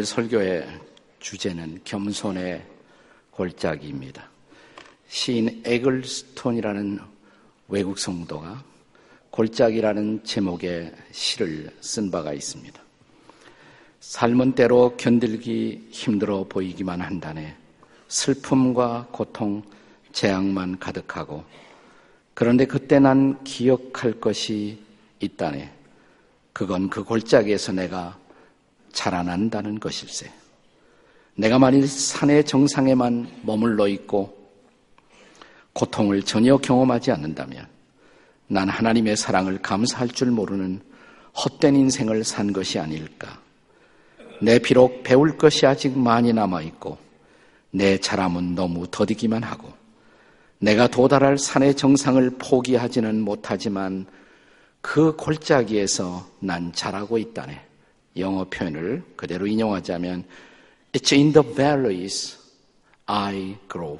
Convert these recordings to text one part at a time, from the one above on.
오늘 설교의 주제는 겸손의 골짜기입니다. 시인 에글스톤이라는 외국 성도가 골짜기라는 제목의 시를 쓴 바가 있습니다. 삶은 때로 견딜기 힘들어 보이기만 한다네. 슬픔과 고통, 재앙만 가득하고 그런데 그때 난 기억할 것이 있다네. 그건 그 골짜기에서 내가 자라난다는 것일세. 내가 만일 산의 정상에만 머물러 있고 고통을 전혀 경험하지 않는다면 난 하나님의 사랑을 감사할 줄 모르는 헛된 인생을 산 것이 아닐까. 내 비록 배울 것이 아직 많이 남아있고 내 자람은 너무 더디기만 하고 내가 도달할 산의 정상을 포기하지는 못하지만 그 골짜기에서 난 자라고 있다네. 영어 표현을 그대로 인용하자면 It's in the valleys I grow.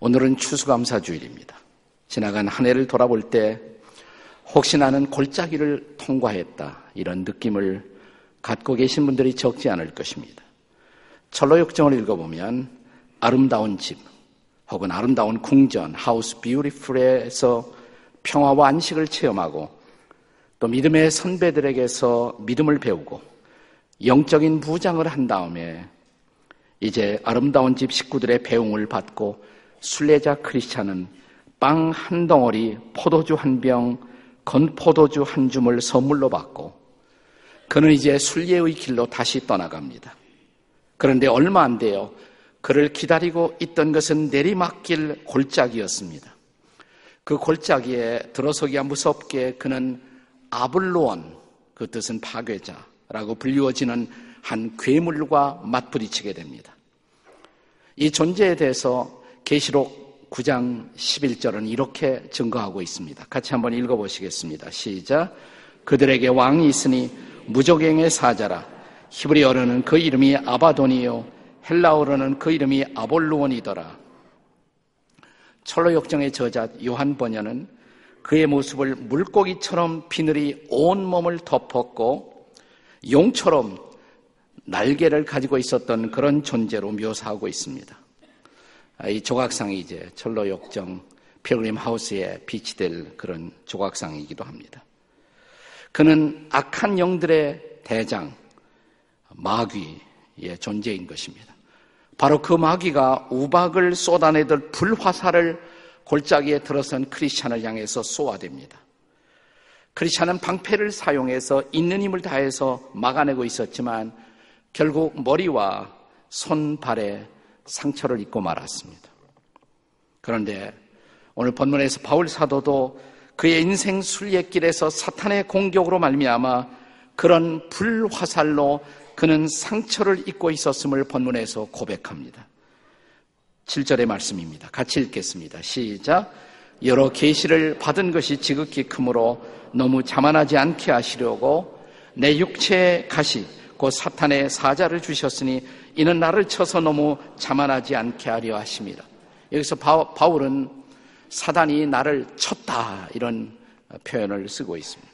오늘은 추수감사 주일입니다. 지나간 한 해를 돌아볼 때 혹시 나는 골짜기를 통과했다 이런 느낌을 갖고 계신 분들이 적지 않을 것입니다. 철로역정을 읽어보면 아름다운 집 혹은 아름다운 궁전 하우스 뷰티풀에서 평화와 안식을 체험하고 또 믿음의 선배들에게서 믿음을 배우고 영적인 부장을 한 다음에 이제 아름다운 집 식구들의 배웅을 받고 순례자 크리스찬은 빵 한 덩어리, 포도주 한 병, 건포도주 한 줌을 선물로 받고 그는 이제 순례의 길로 다시 떠나갑니다. 그런데 얼마 안 돼요. 그를 기다리고 있던 것은 내리막길 골짜기였습니다. 그 골짜기에 들어서기가 무섭게 그는 아블로원, 그 뜻은 파괴자라고 불리워지는 한 괴물과 맞부딪히게 됩니다. 이 존재에 대해서 계시록 9장 11절은 이렇게 증거하고 있습니다. 같이 한번 읽어보시겠습니다. 시작. 그들에게 왕이 있으니 무적행의 사자라. 히브리어로는 그 이름이 아바돈이요. 헬라어로는 그 이름이 아볼루원이더라. 철로 역정의 저자 요한 번연은 그의 모습을 물고기처럼 비늘이 온 몸을 덮었고 용처럼 날개를 가지고 있었던 그런 존재로 묘사하고 있습니다. 이 조각상이 이제 철로 역정 필그림 하우스에 비치될 그런 조각상이기도 합니다. 그는 악한 영들의 대장, 마귀의 존재인 것입니다. 바로 그 마귀가 우박을 쏟아내들 불화살을 골짜기에 들어선 크리스찬을 향해서 쏘아댑니다. 크리스찬은 방패를 사용해서 있는 힘을 다해서 막아내고 있었지만 결국 머리와 손, 발에 상처를 입고 말았습니다. 그런데 오늘 본문에서 바울 사도도 그의 인생 순례길에서 사탄의 공격으로 말미암아 그런 불화살로 그는 상처를 입고 있었음을 본문에서 고백합니다. 7절의 말씀입니다. 같이 읽겠습니다. 시작. 여러 계시를 받은 것이 지극히 크므로 너무 자만하지 않게 하시려고 내 육체의 가시 곧 사탄의 사자를 주셨으니 이는 나를 쳐서 너무 자만하지 않게 하려 하십니다. 여기서 바울은 사단이 나를 쳤다 이런 표현을 쓰고 있습니다.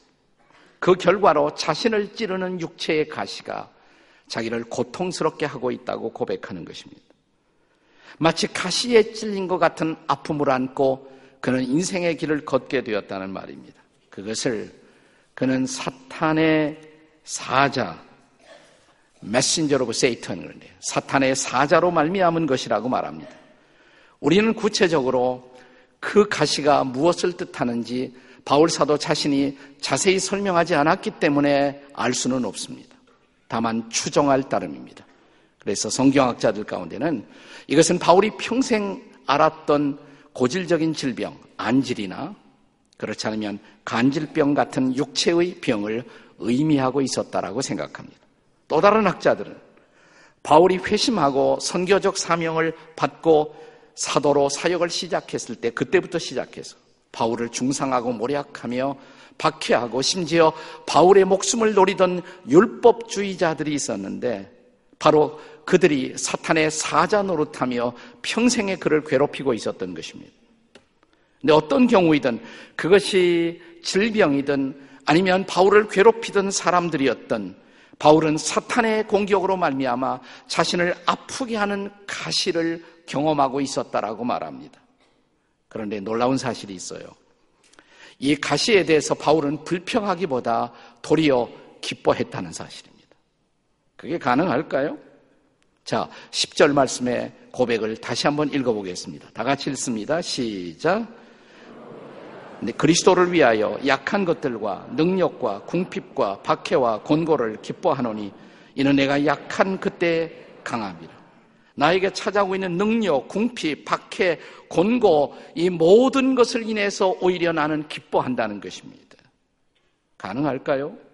그 결과로 자신을 찌르는 육체의 가시가 자기를 고통스럽게 하고 있다고 고백하는 것입니다. 마치 가시에 찔린 것 같은 아픔을 안고 그는 인생의 길을 걷게 되었다는 말입니다. 그것을 그는 사탄의 사자, 메신저 로 브 세이턴을 사탄의 사자로 말미암은 것이라고 말합니다. 우리는 구체적으로 그 가시가 무엇을 뜻하는지 바울 사도 자신이 자세히 설명하지 않았기 때문에 알 수는 없습니다. 다만 추정할 따름입니다. 그래서 성경학자들 가운데는 이것은 바울이 평생 알았던 고질적인 질병, 안질이나 그렇지 않으면 간질병 같은 육체의 병을 의미하고 있었다라고 생각합니다. 또 다른 학자들은 바울이 회심하고 선교적 사명을 받고 사도로 사역을 시작했을 때 그때부터 시작해서 바울을 중상하고 모략하며 박해하고 심지어 바울의 목숨을 노리던 율법주의자들이 있었는데 바로 그들이 사탄의 사자 노릇하며 평생에 그를 괴롭히고 있었던 것입니다. 근데 어떤 경우이든 그것이 질병이든 아니면 바울을 괴롭히던 사람들이었던 바울은 사탄의 공격으로 말미암아 자신을 아프게 하는 가시를 경험하고 있었다라고 말합니다. 그런데 놀라운 사실이 있어요. 이 가시에 대해서 바울은 불평하기보다 도리어 기뻐했다는 사실입니다. 그게 가능할까요? 자, 10절 말씀의 고백을 다시 한번 읽어보겠습니다. 다 같이 읽습니다. 시작. 네, 그리스도를 위하여 약한 것들과 능력과 궁핍과 박해와 곤고를 기뻐하노니 이는 내가 약한 그때 강함이라. 나에게 찾아오고 있는 능력, 궁핍, 박해, 곤고 이 모든 것을 인해서 오히려 나는 기뻐한다는 것입니다. 가능할까요?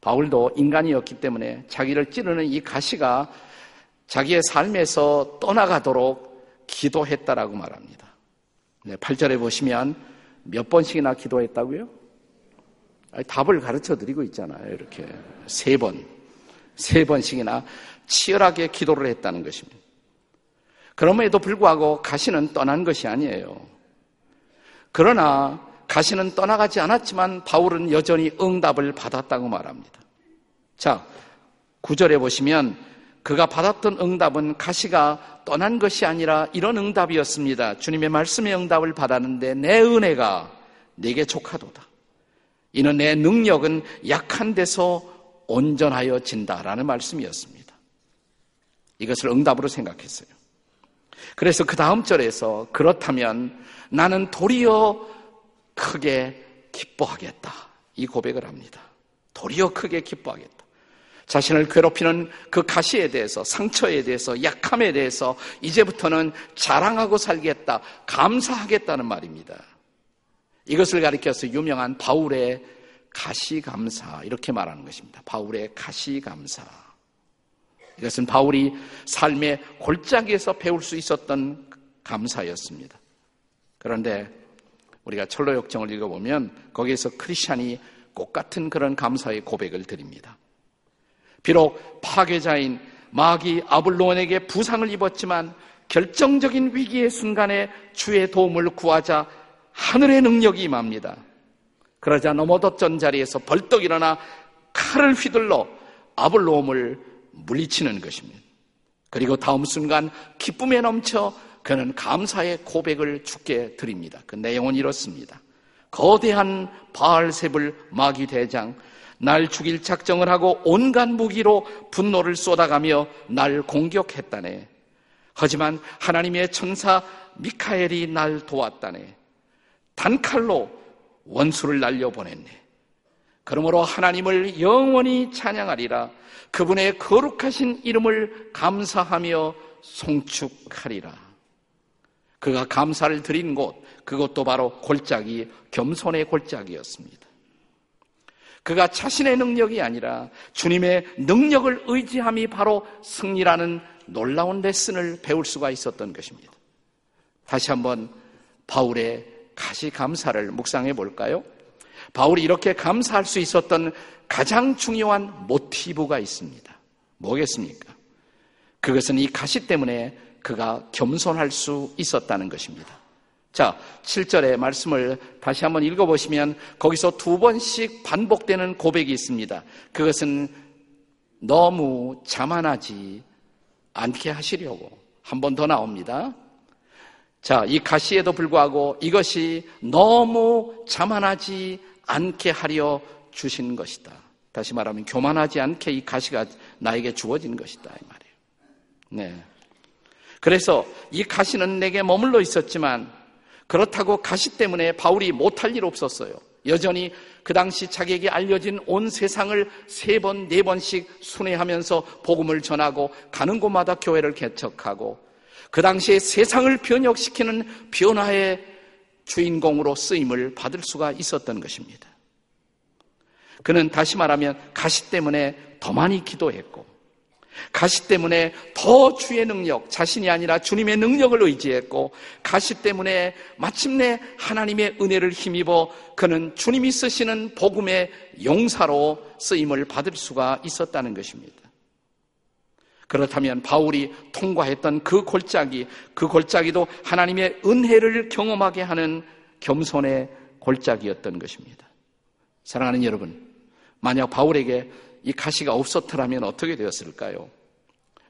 바울도 인간이었기 때문에 자기를 찌르는 이 가시가 자기의 삶에서 떠나가도록 기도했다라고 말합니다. 네, 8절에 보시면 몇 번씩이나 기도했다고요? 아니, 답을 가르쳐 드리고 있잖아요. 이렇게 세 번, 세 번씩이나 치열하게 기도를 했다는 것입니다. 그럼에도 불구하고 가시는 떠난 것이 아니에요. 그러나 가시는 떠나가지 않았지만 바울은 여전히 응답을 받았다고 말합니다. 자, 구절에 보시면 그가 받았던 응답은 가시가 떠난 것이 아니라 이런 응답이었습니다. 주님의 말씀의 응답을 받았는데 내 은혜가 내게 족하도다. 이는 내 능력은 약한 데서 온전하여 진다라는 말씀이었습니다. 이것을 응답으로 생각했어요. 그래서 그 다음 절에서 그렇다면 나는 도리어 크게 기뻐하겠다. 이 고백을 합니다. 도리어 크게 기뻐하겠다. 자신을 괴롭히는 그 가시에 대해서, 상처에 대해서, 약함에 대해서 이제부터는 자랑하고 살겠다, 감사하겠다는 말입니다. 이것을 가리켜서 유명한 바울의 가시감사, 이렇게 말하는 것입니다. 바울의 가시감사. 이것은 바울이 삶의 골짜기에서 배울 수 있었던 감사였습니다. 그런데 우리가 철로 역정을 읽어보면 거기에서 크리스찬이 꼭 같은 그런 감사의 고백을 드립니다. 비록 파괴자인 마귀 아블론에게 부상을 입었지만 결정적인 위기의 순간에 주의 도움을 구하자 하늘의 능력이 임합니다. 그러자 넘어졌던 자리에서 벌떡 일어나 칼을 휘둘러 아블롬을 물리치는 것입니다. 그리고 다음 순간 기쁨에 넘쳐 그는 감사의 고백을 주께 드립니다. 그 내용은 이렇습니다. 거대한 바알세불 마귀 대장 날 죽일 작정을 하고 온갖 무기로 분노를 쏟아가며 날 공격했다네. 하지만 하나님의 천사 미카엘이 날 도왔다네. 단칼로 원수를 날려보냈네. 그러므로 하나님을 영원히 찬양하리라. 그분의 거룩하신 이름을 감사하며 송축하리라. 그가 감사를 드린 곳, 그것도 바로 골짜기, 겸손의 골짜기였습니다. 그가 자신의 능력이 아니라 주님의 능력을 의지함이 바로 승리라는 놀라운 레슨을 배울 수가 있었던 것입니다. 다시 한번 바울의 가시 감사를 묵상해 볼까요? 바울이 이렇게 감사할 수 있었던 가장 중요한 모티브가 있습니다. 뭐겠습니까? 그것은 이 가시 때문에 그가 겸손할 수 있었다는 것입니다. 자, 7절의 말씀을 다시 한번 읽어보시면 거기서 두 번씩 반복되는 고백이 있습니다. 그것은 너무 자만하지 않게 하시려고 한 번 더 나옵니다. 자, 이 가시에도 불구하고 이것이 너무 자만하지 않게 하려 주신 것이다. 다시 말하면 교만하지 않게 이 가시가 나에게 주어진 것이다. 이 말이에요. 네. 그래서 이 가시는 내게 머물러 있었지만 그렇다고 가시 때문에 바울이 못할 일 없었어요. 여전히 그 당시 자기에게 알려진 온 세상을 세 번, 네 번씩 순회하면서 복음을 전하고 가는 곳마다 교회를 개척하고 그 당시에 세상을 변혁시키는 변화의 주인공으로 쓰임을 받을 수가 있었던 것입니다. 그는 다시 말하면 가시 때문에 더 많이 기도했고 가시 때문에 더 주의 능력, 자신이 아니라 주님의 능력을 의지했고, 가시 때문에 마침내 하나님의 은혜를 힘입어 그는 주님이 쓰시는 복음의 용사로 쓰임을 받을 수가 있었다는 것입니다. 그렇다면 바울이 통과했던 그 골짜기, 그 골짜기도 하나님의 은혜를 경험하게 하는 겸손의 골짜기였던 것입니다. 사랑하는 여러분, 만약 바울에게 이 가시가 없었더라면 어떻게 되었을까요?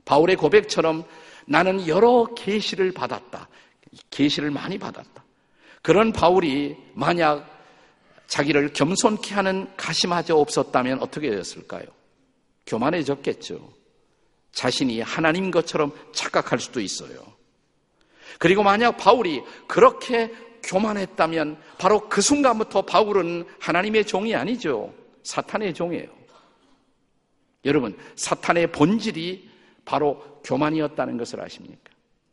바울의 고백처럼 나는 여러 계시를 받았다. 계시를 많이 받았다. 그런 바울이 만약 자기를 겸손케 하는 가시마저 없었다면 어떻게 되었을까요? 교만해졌겠죠. 자신이 하나님 것처럼 착각할 수도 있어요. 그리고 만약 바울이 그렇게 교만했다면 바로 그 순간부터 바울은 하나님의 종이 아니죠. 사탄의 종이에요. 여러분, 사탄의 본질이 바로 교만이었다는 것을 아십니까?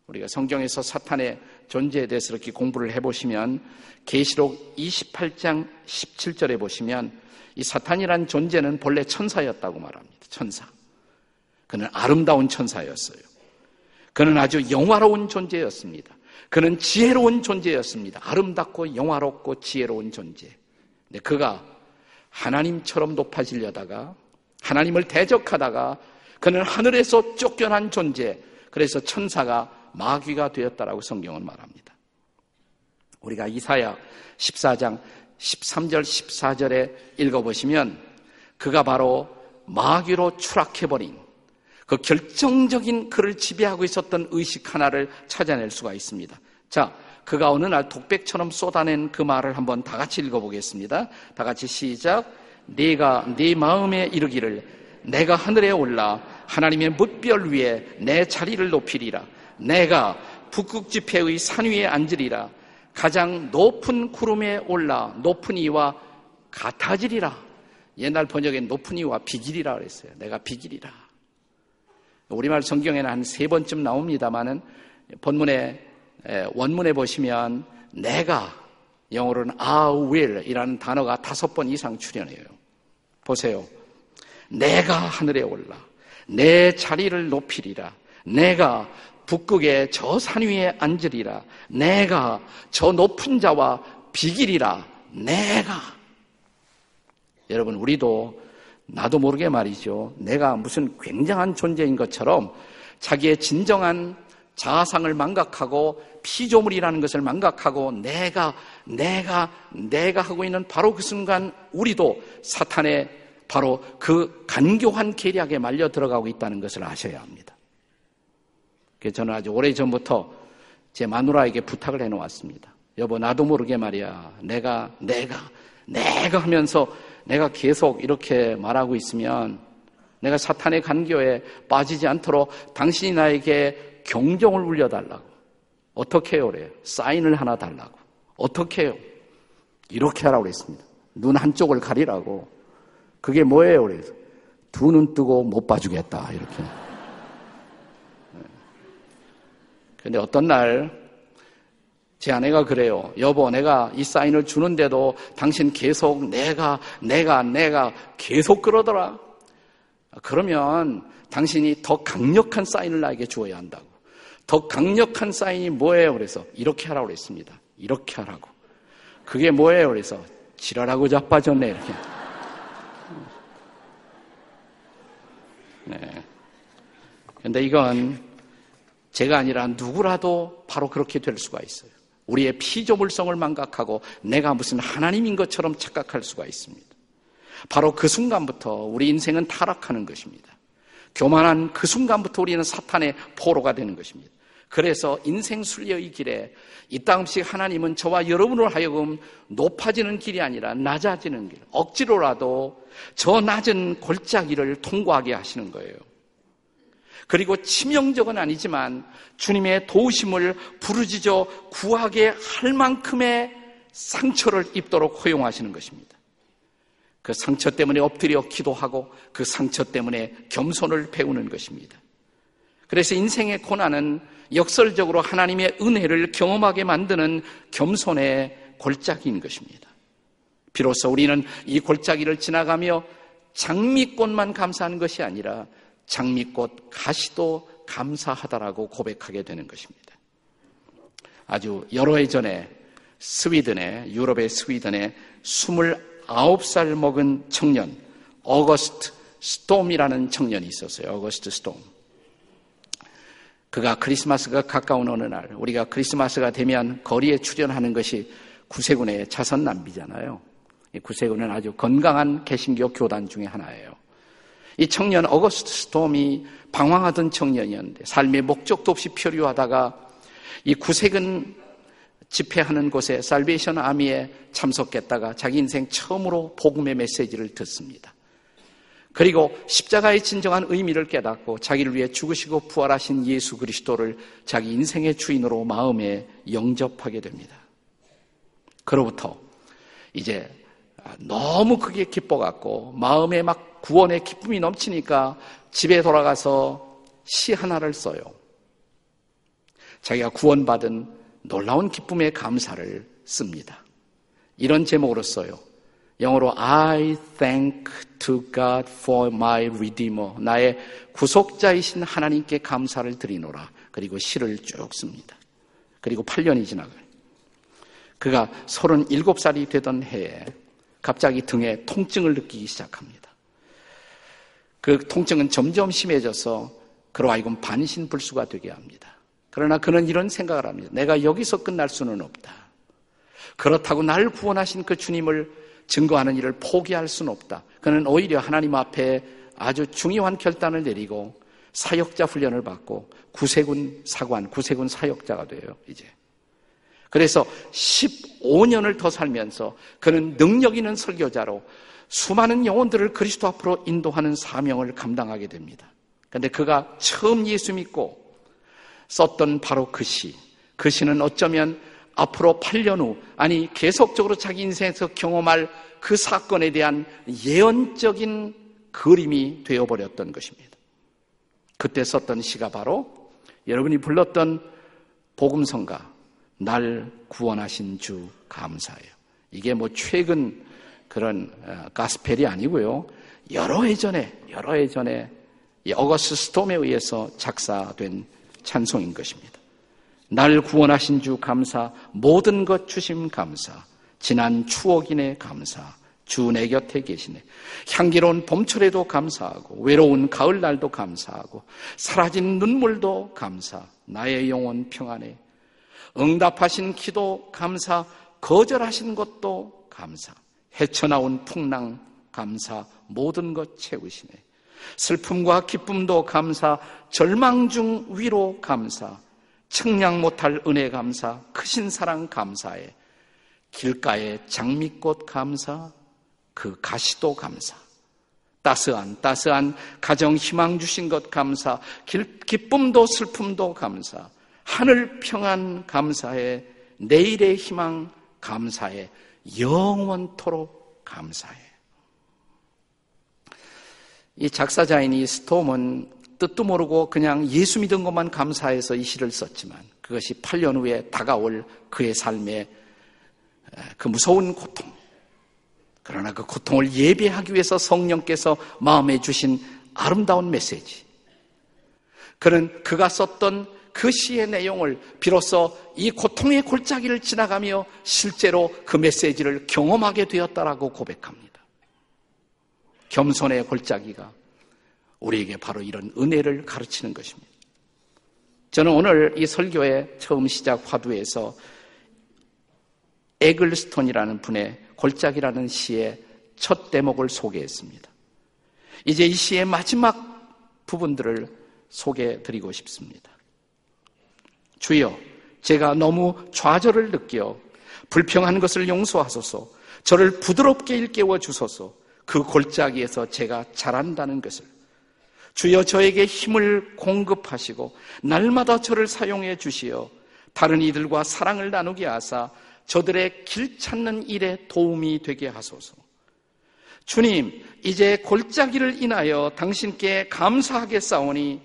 우리가 성경에서 사탄의 존재에 대해서 이렇게 공부를 해보시면 계시록 28장 17절에 보시면 이 사탄이란 존재는 본래 천사였다고 말합니다. 천사. 그는 아름다운 천사였어요. 그는 아주 영화로운 존재였습니다. 그는 지혜로운 존재였습니다. 아름답고 영화롭고 지혜로운 존재. 근데 그가 하나님처럼 높아지려다가 하나님을 대적하다가 그는 하늘에서 쫓겨난 존재. 그래서 천사가 마귀가 되었다라고 성경은 말합니다. 우리가 이사야 14장 13절 14절에 읽어보시면 그가 바로 마귀로 추락해버린 그 결정적인 그를 지배하고 있었던 의식 하나를 찾아낼 수가 있습니다. 자, 그가 어느 날 독백처럼 쏟아낸 그 말을 한번 다 같이 읽어보겠습니다. 다 같이 시작. 네가 네 마음에 이르기를 내가 하늘에 올라 하나님의 뭇별 위에 내 자리를 높이리라. 내가 북극 지폐의 산 위에 앉으리라. 가장 높은 구름에 올라 높은 이와 같아지리라. 옛날 번역엔 높은 이와 비길이라 그랬어요. 내가 비길이라. 우리말 성경에는 한 세 번쯤 나옵니다만은 본문에 원문에 보시면 내가 영어로는 I will 이라는 단어가 다섯 번 이상 출연해요. 보세요. 내가 하늘에 올라 내 자리를 높이리라. 내가 북극의 저 산 위에 앉으리라. 내가 저 높은 자와 비길이라. 내가. 여러분, 우리도 나도 모르게 말이죠. 내가 무슨 굉장한 존재인 것처럼 자기의 진정한 자아상을 망각하고 피조물이라는 것을 망각하고 내가, 내가, 내가 하고 있는 바로 그 순간 우리도 사탄의 바로 그 간교한 계략에 말려 들어가고 있다는 것을 아셔야 합니다. 그래서 저는 아주 오래 전부터 제 마누라에게 부탁을 해놓았습니다. 여보, 나도 모르게 말이야. 내가, 내가, 내가 하면서 내가 계속 이렇게 말하고 있으면 내가 사탄의 간교에 빠지지 않도록 당신이 나에게 경종을 울려달라고. 어떻게 해요? 그래요. 사인을 하나 달라고. 어떻게 해요? 이렇게 하라고 그랬습니다. 눈 한쪽을 가리라고. 그게 뭐예요? 그래서 두 눈 뜨고 못 봐주겠다. 이렇게. 근데 어떤 날 제 아내가 그래요. 여보, 내가 이 사인을 주는데도 당신 계속 내가, 내가, 내가 계속 그러더라. 그러면 당신이 더 강력한 사인을 나에게 주어야 한다고. 더 강력한 사인이 뭐예요? 그래서 이렇게 하라고 그랬습니다. 이렇게 하라고. 그게 뭐예요? 그래서 지랄하고 자빠졌네. 이렇게. 네. 근데 이건 제가 아니라 누구라도 바로 그렇게 될 수가 있어요. 우리의 피조물성을 망각하고 내가 무슨 하나님인 것처럼 착각할 수가 있습니다. 바로 그 순간부터 우리 인생은 타락하는 것입니다. 교만한 그 순간부터 우리는 사탄의 포로가 되는 것입니다. 그래서 인생 순례의 길에 이따금씩 하나님은 저와 여러분을 하여금 높아지는 길이 아니라 낮아지는 길, 억지로라도 저 낮은 골짜기를 통과하게 하시는 거예요. 그리고 치명적은 아니지만 주님의 도우심을 부르짖어 구하게 할 만큼의 상처를 입도록 허용하시는 것입니다. 그 상처 때문에 엎드려 기도하고 그 상처 때문에 겸손을 배우는 것입니다. 그래서 인생의 고난은 역설적으로 하나님의 은혜를 경험하게 만드는 겸손의 골짜기인 것입니다. 비로소 우리는 이 골짜기를 지나가며 장미꽃만 감사하는 것이 아니라 장미꽃 가시도 감사하다라고 고백하게 되는 것입니다. 아주 여러 해 전에 스위든에, 유럽의 스위든에 29살 먹은 청년, 어거스트 스톰이라는 청년이 있었어요. 어거스트 스톰. 그가 크리스마스가 가까운 어느 날, 우리가 크리스마스가 되면 거리에 출현하는 것이 구세군의 자선 남비잖아요. 구세군은 아주 건강한 개신교 교단 중의 하나예요. 이 청년 어거스트 스톰이 방황하던 청년이었는데 삶의 목적도 없이 표류하다가 이 구세군 집회하는 곳에 Salvation Army에 참석했다가 자기 인생 처음으로 복음의 메시지를 듣습니다. 그리고 십자가의 진정한 의미를 깨닫고 자기를 위해 죽으시고 부활하신 예수 그리스도를 자기 인생의 주인으로 마음에 영접하게 됩니다. 그로부터 이제 너무 크게 기뻐갖고 마음에 막 구원의 기쁨이 넘치니까 집에 돌아가서 시 하나를 써요. 자기가 구원받은 놀라운 기쁨의 감사를 씁니다. 이런 제목으로 써요. 영어로 I thank to God for my redeemer. 나의 구속자이신 하나님께 감사를 드리노라. 그리고 시를 쭉 씁니다. 그리고 8년이 지나가요. 그가 37살이 되던 해에 갑자기 등에 통증을 느끼기 시작합니다. 그 통증은 점점 심해져서 그로 하여금 반신불수가 되게 합니다. 그러나 그는 이런 생각을 합니다. 내가 여기서 끝날 수는 없다. 그렇다고 나를 구원하신 그 주님을 증거하는 일을 포기할 수는 없다. 그는 오히려 하나님 앞에 아주 중요한 결단을 내리고 사역자 훈련을 받고 구세군 사관, 구세군 사역자가 돼요, 이제. 그래서 15년을 더 살면서 그는 능력 있는 설교자로 수많은 영혼들을 그리스도 앞으로 인도하는 사명을 감당하게 됩니다. 그런데 그가 처음 예수 믿고 썼던 바로 그 시. 그 시는 어쩌면 앞으로 8년 후, 아니, 계속적으로 자기 인생에서 경험할 그 사건에 대한 예언적인 그림이 되어버렸던 것입니다. 그때 썼던 시가 바로 여러분이 불렀던 복음성가, 날 구원하신 주 감사해요. 이게 뭐 최근 그런 어, 가스펠이 아니고요. 여러 해 전에, 여러 해 전에 어거스 스톰에 의해서 작사된 찬송인 것입니다. 날 구원하신 주 감사, 모든 것 주심 감사, 지난 추억이네 감사, 주 내 곁에 계시네. 향기로운 봄철에도 감사하고, 외로운 가을날도 감사하고, 사라진 눈물도 감사, 나의 영혼 평안해. 응답하신 기도 감사, 거절하신 것도 감사, 헤쳐나온 풍랑 감사, 모든 것 채우시네. 슬픔과 기쁨도 감사, 절망 중 위로 감사, 청량 못할 은혜 감사, 크신 사랑 감사해. 길가에 장미꽃 감사, 그 가시도 감사. 따스한, 따스한 가정 희망 주신 것 감사, 길, 기쁨도 슬픔도 감사, 하늘 평안 감사해, 내일의 희망 감사해, 영원토록 감사해. 이 작사자인 이 스톰은 뜻도 모르고 그냥 예수 믿은 것만 감사해서 이 시를 썼지만 그것이 8년 후에 다가올 그의 삶의 그 무서운 고통. 그러나 그 고통을 예배하기 위해서 성령께서 마음에 주신 아름다운 메시지. 그는 그가 썼던 그 시의 내용을 비로소 이 고통의 골짜기를 지나가며 실제로 그 메시지를 경험하게 되었다라고 고백합니다. 겸손의 골짜기가 우리에게 바로 이런 은혜를 가르치는 것입니다. 저는 오늘 이 설교의 처음 시작 화두에서 에글스톤이라는 분의 골짜기라는 시의 첫 대목을 소개했습니다. 이제 이 시의 마지막 부분들을 소개해 드리고 싶습니다. 주여, 제가 너무 좌절을 느껴 불평한 것을 용서하소서, 저를 부드럽게 일깨워 주소서, 그 골짜기에서 제가 자란다는 것을 주여 저에게 힘을 공급하시고 날마다 저를 사용해 주시어 다른 이들과 사랑을 나누게 하사 저들의 길 찾는 일에 도움이 되게 하소서. 주님, 이제 골짜기를 인하여 당신께 감사하게 싸우니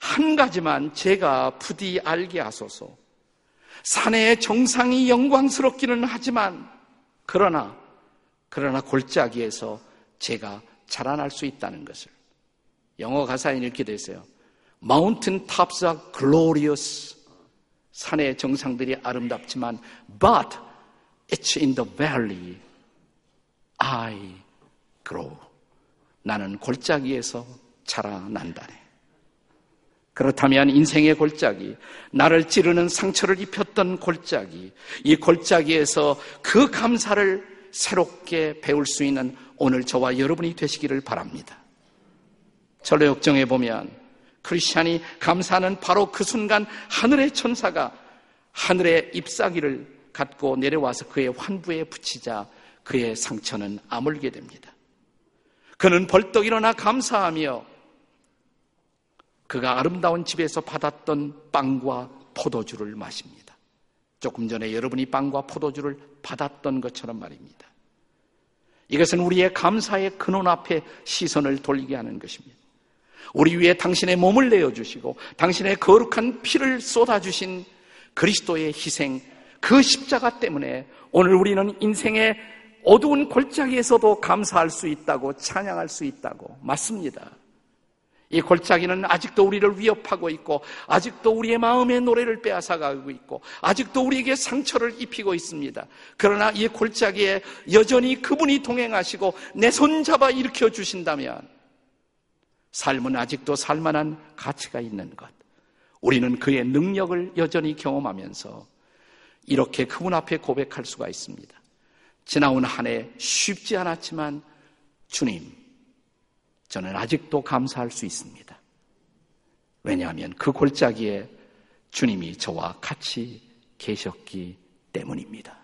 한 가지만 제가 부디 알게 하소서. 산의 정상이 영광스럽기는 하지만 그러나 그러나 골짜기에서 제가 자라날 수 있다는 것을. 영어 가사에 이렇게 되어요 Mountain tops are glorious. 산의 정상들이 아름답지만 but it's in the valley I grow. 나는 골짜기에서 자라난다네. 그렇다면 인생의 골짜기, 나를 찌르는 상처를 입혔던 골짜기, 이 골짜기에서 그 감사를 새롭게 배울 수 있는 오늘 저와 여러분이 되시기를 바랍니다. 절로 역정에 보면 크리스찬이 감사하는 바로 그 순간 하늘의 천사가 하늘의 잎사귀를 갖고 내려와서 그의 환부에 붙이자 그의 상처는 아물게 됩니다. 그는 벌떡 일어나 감사하며 그가 아름다운 집에서 받았던 빵과 포도주를 마십니다. 조금 전에 여러분이 빵과 포도주를 받았던 것처럼 말입니다. 이것은 우리의 감사의 근원 앞에 시선을 돌리게 하는 것입니다. 우리 위에 당신의 몸을 내어주시고 당신의 거룩한 피를 쏟아주신 그리스도의 희생, 그 십자가 때문에 오늘 우리는 인생의 어두운 골짜기에서도 감사할 수 있다고 찬양할 수 있다고 맞습니다. 이 골짜기는 아직도 우리를 위협하고 있고 아직도 우리의 마음의 노래를 빼앗아가고 있고 아직도 우리에게 상처를 입히고 있습니다. 그러나 이 골짜기에 여전히 그분이 동행하시고 내 손잡아 일으켜 주신다면 삶은 아직도 살만한 가치가 있는 것. 우리는 그의 능력을 여전히 경험하면서 이렇게 그분 앞에 고백할 수가 있습니다. 지나온 한 해 쉽지 않았지만 주님, 저는 아직도 감사할 수 있습니다. 왜냐하면 그 골짜기에 주님이 저와 같이 계셨기 때문입니다.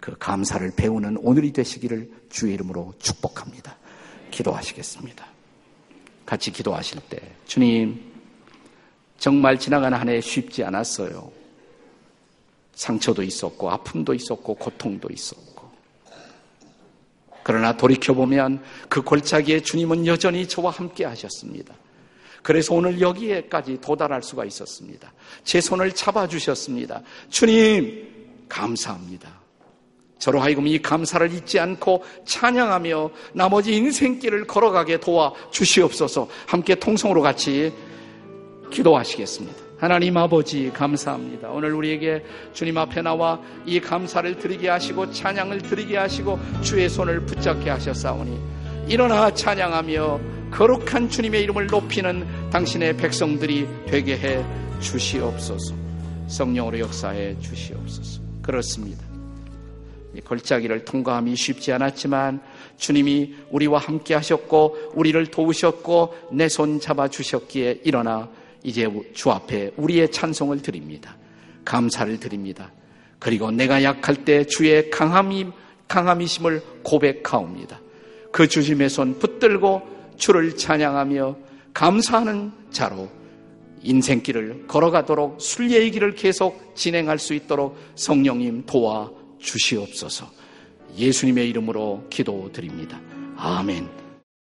그 감사를 배우는 오늘이 되시기를 주의 이름으로 축복합니다. 기도하시겠습니다. 같이 기도하실 때, 주님, 정말 지나가는 한 해 쉽지 않았어요. 상처도 있었고, 아픔도 있었고, 고통도 있었고. 그러나 돌이켜보면 그 골짜기에 주님은 여전히 저와 함께 하셨습니다. 그래서 오늘 여기에까지 도달할 수가 있었습니다. 제 손을 잡아주셨습니다. 주님, 감사합니다. 저로 하여금 이 감사를 잊지 않고 찬양하며 나머지 인생길을 걸어가게 도와 주시옵소서 함께 통성으로 같이 기도하시겠습니다. 하나님 아버지 감사합니다. 오늘 우리에게 주님 앞에 나와 이 감사를 드리게 하시고 찬양을 드리게 하시고 주의 손을 붙잡게 하셨사오니 일어나 찬양하며 거룩한 주님의 이름을 높이는 당신의 백성들이 되게 해 주시옵소서. 성령으로 역사해 주시옵소서. 그렇습니다. 이 골짜기를 통과함이 쉽지 않았지만 주님이 우리와 함께 하셨고 우리를 도우셨고 내 손 잡아 주셨기에 일어나 이제 주 앞에 우리의 찬송을 드립니다. 감사를 드립니다. 그리고 내가 약할 때 주의 강함이, 강함이심을 고백하옵니다. 그 주님의 손 붙들고 주를 찬양하며 감사하는 자로 인생길을 걸어가도록 순례의 길을 계속 진행할 수 있도록 성령님 도와 주시옵소서. 예수님의 이름으로 기도드립니다. 아멘.